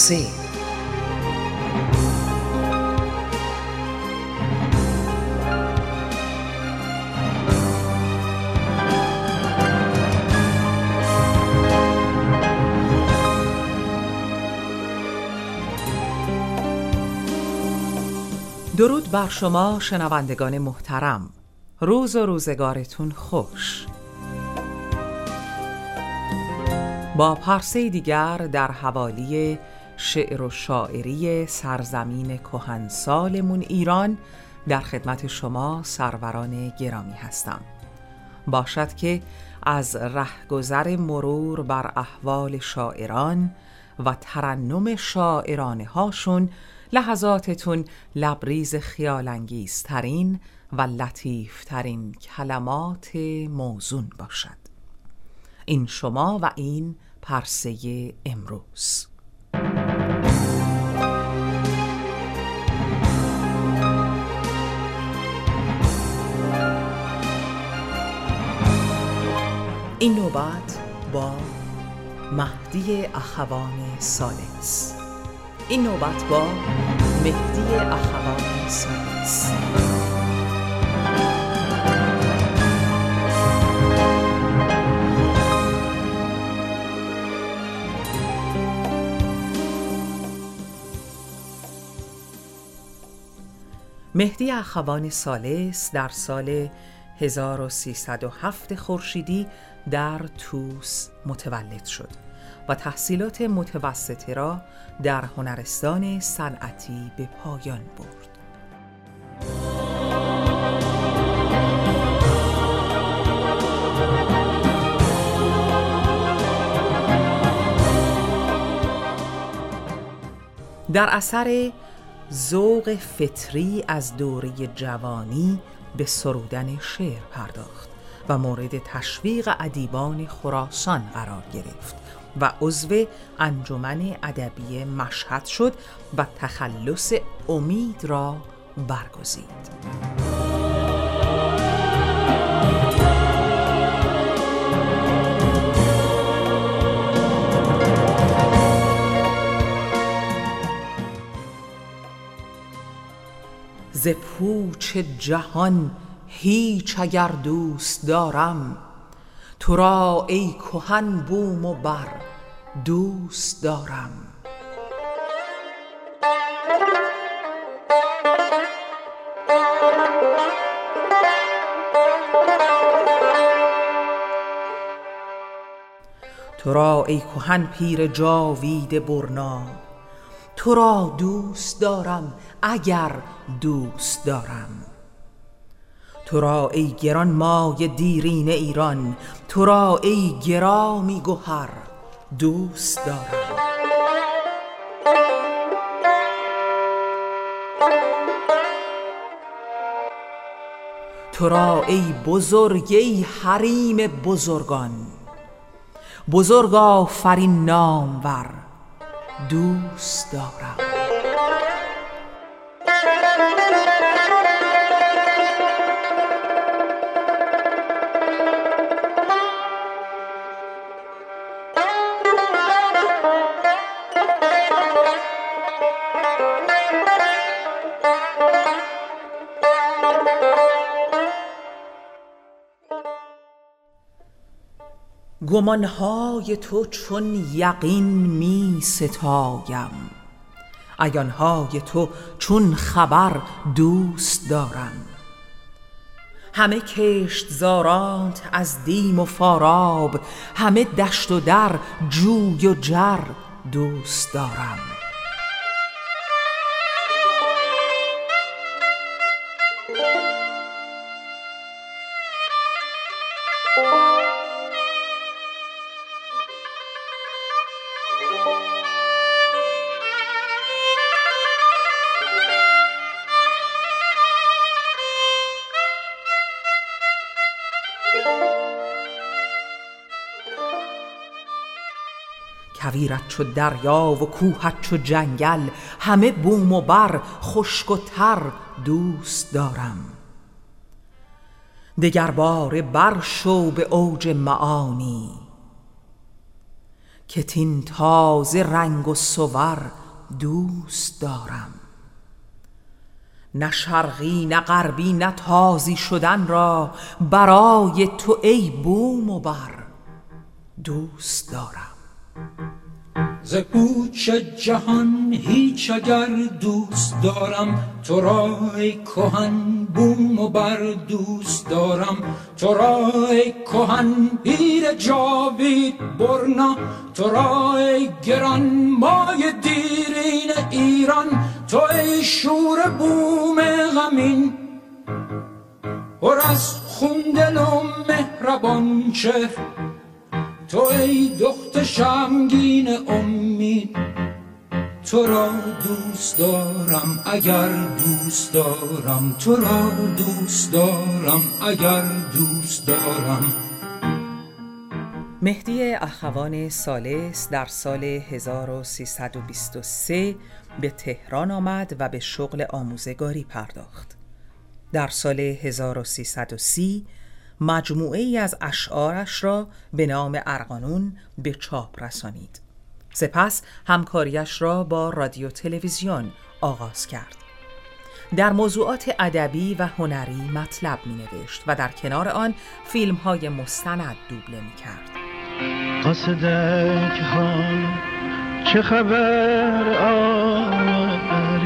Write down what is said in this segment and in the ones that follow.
سه درود بر شما شنوندگان محترم. روز و روزگارتون خوش. با پرسه دیگر در حوالی شعر و شاعری سرزمین کهنسالمون ایران در خدمت شما سروران گرامی هستم. باشد که از رهگذر مرور بر احوال شاعران و ترنم شاعرانه هاشون لحظاتتون لبریز خیالانگیزترین و لطیفترین کلمات موزون باشد. این شما و این پرسه امروز. این نوبت با مهدی اخوان سالس این نوبت با مهدی اخوان سالس مهدی اخوان سالس در سال 1307 خورشیدی در توس متولد شد و تحصیلات متوسطه را در هنرستان صنعتی به پایان برد. در اثر ذوق فطری از دوره جوانی به سرودن شعر پرداخت و مورد تشویق ادیبان خراسان قرار گرفت و عضو انجمن ادبی مشهد شد و تخلص امید را برگزید. ز پوچ جهان هیچ اگر دوست دارم. تو را ای کهن بوم و بر دوست دارم. تو را ای کهن پیر جاوید برنا تو را دوست دارم اگر دوست دارم. تو را ای گران مایه دیرینه ایران تو را ای گرامی گهر دوست دارم. تو را ای بزرگ ای حریم بزرگان بزرگ آفرین نامور. دوست دارم. گمانهای تو چون یقین می ستایم. عیانهای تو چون خبر دوست دارم. همه کشتزارانت از دیم و فاراب همه دشت و در جوی و جر دوست دارم. کویرت چو دریا و کوهت چو جنگل همه بوم و بر خشک و تر دوست دارم. دگر باره برشو به اوج معانی که تین تازه رنگ و سور دوست دارم. نه شرقی نه غربی نه تازی شدن را برای تو ای بوم و بر دوست دارم. ز پوچ جهان هیچ اگر دوست دارم تو را ای کهن بوم و بر دوست دارم. تو را ای کهن پیر جاوید برنا تو را ای گران مای دیرین ایران. تو ای شور بوم غمین پر از خوندل و مهربان چهر. تو ای دخت شمگین امید تو را دوست دارم اگر دوست دارم تو را دوست دارم اگر دوست دارم مهدی اخوان سالس در سال 1323 به تهران آمد و به شغل آموزگاری پرداخت. در سال 1330 مجموعه ای از اشعارش را به نام ارقانون به چاپ رسانید. سپس همکاریش را با رادیو تلویزیون آغاز کرد. در موضوعات ادبی و هنری مطلب می نوشت و در کنار آن فیلم های مستند دوبله می کرد چه خبر آوردی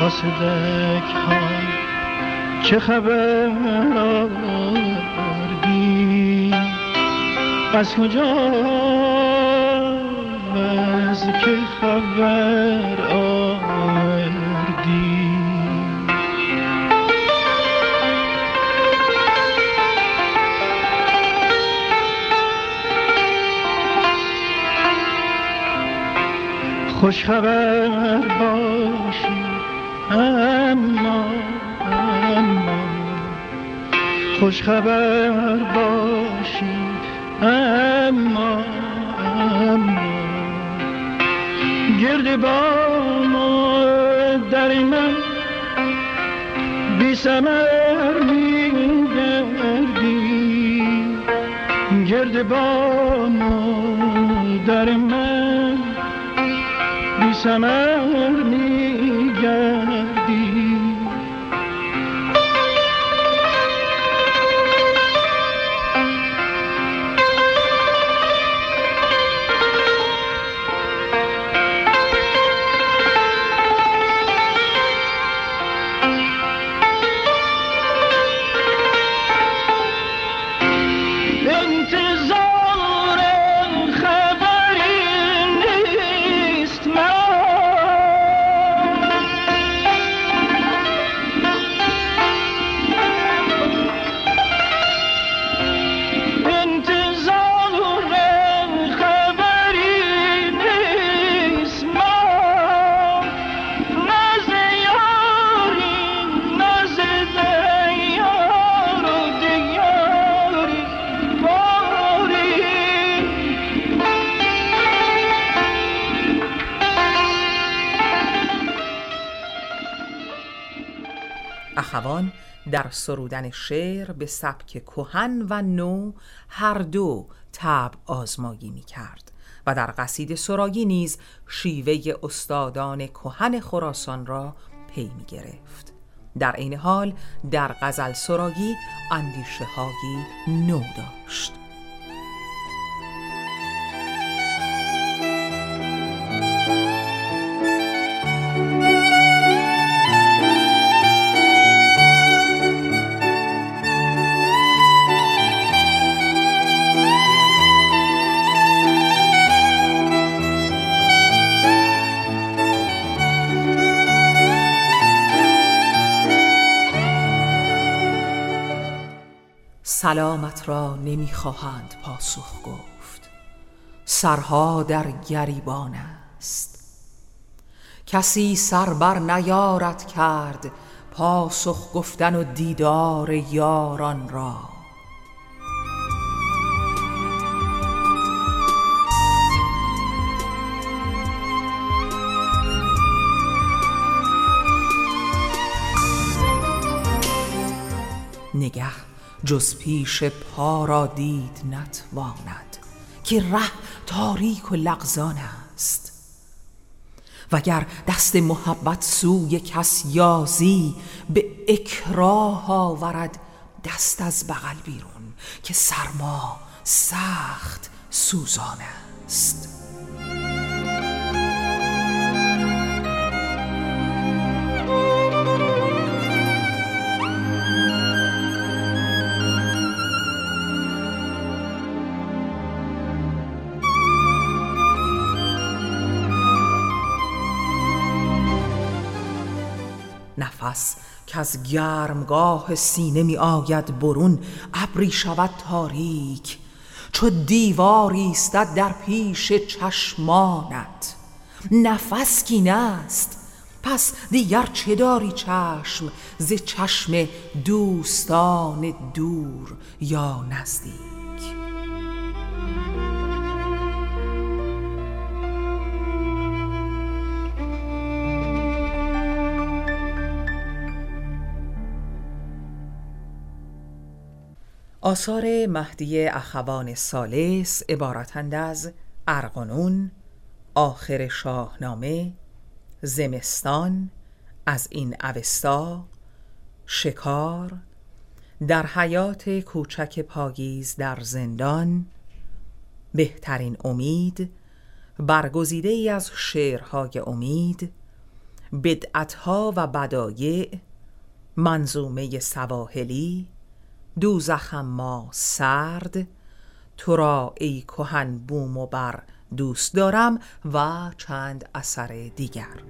قصدک ها چه خبر آوردی از کجا از که خبر آوردی؟ خوش خبر باشی اما خوش خبر باشی اما اما گرد با ما در من بی سمر می گردی. گرد با در من بی سمر می گردی. اخوان در سرودن شعر به سبک کهن و نو هر دو تب آزمایی می کرد و در قصید سرایی نیز شیوه استادان کهن خراسان را پی می گرفت در این حال در غزل سرایی اندیشه نو داشت. سلامت را نمی‌خواهند پاسخ گفت. سرها در گریبان است. کسی سر بر نیارد کرد پاسخ گفتن و دیدار یاران را. نگه جز پیش پا را دید نتواند که ره تاریک و لغزان است. وگر دست محبت سوی کس یازی به اکراه آورد دست از بغل بیرون که سرما سخت سوزان است. نفس که از گرمگاه سینه می آید برون ابری شود تاریک. چو دیواری استد در پیش چشمانت. نفس کین است پس دیگر چه داری چشم؟ ز چشم دوستان دور یا نزدیک. آثار مهدی اخوان سالس عبارتند از ارغنون آخر شاهنامه زمستان از این اوستا شکار در حیات کوچک پاگیز در زندان بهترین امید برگزیده ای از شعرهای امید بدعتها و بدایع منظومه سواحلی دوزخم ما سرد. تو را ای کهن بوم و بر دوست دارم و چند اثر دیگر.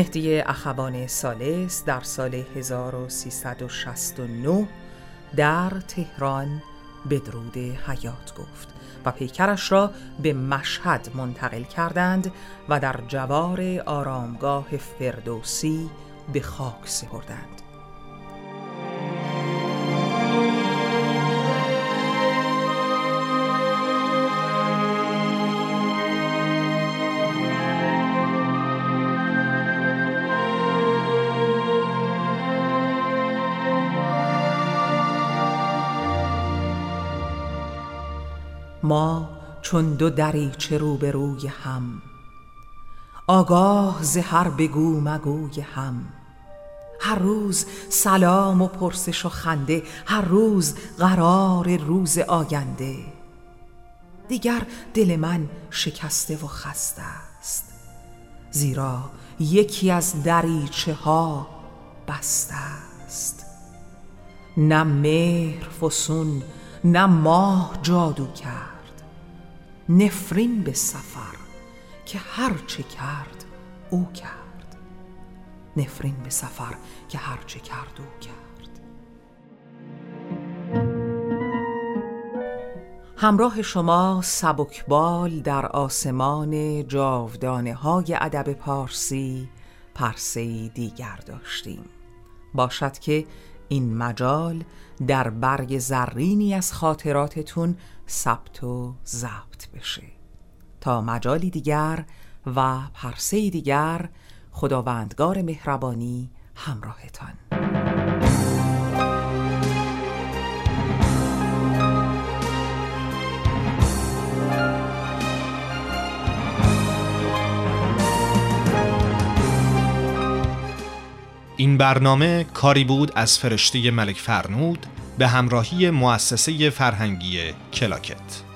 مهدی اخوان سالس در سال 1369 در تهران بدرود حیات گفت و پیکرش را به مشهد منتقل کردند و در جوار آرامگاه فردوسی به خاک سپردند. ما چون دو دریچه روبروی هم. آگاه ز هر بگو مگوی هم. هر روز سلام و پرسش و خنده هر روز قرار روز آینده. دیگر دل من شکسته و خسته است زیرا یکی از دریچه ها بسته است. نه مهر فسون نه ماه جادو کرد نفرین به سفر که هر چه کرد او کرد. نفرین به سفر که هر چه کرد او کرد. همراه شما سبکبال در آسمان جاودانه های ادب پارسی پرسه دیگر داشتیم. باشد که این مجال در برگ زرینی از خاطراتتون ثبت و ضبط بشه. تا مجالی دیگر و پرسه دیگر خداوندگار مهربانی همراهتان. این برنامه کاری بود از فرشته ملک فرنود به همراهی مؤسسه فرهنگی کلاکت.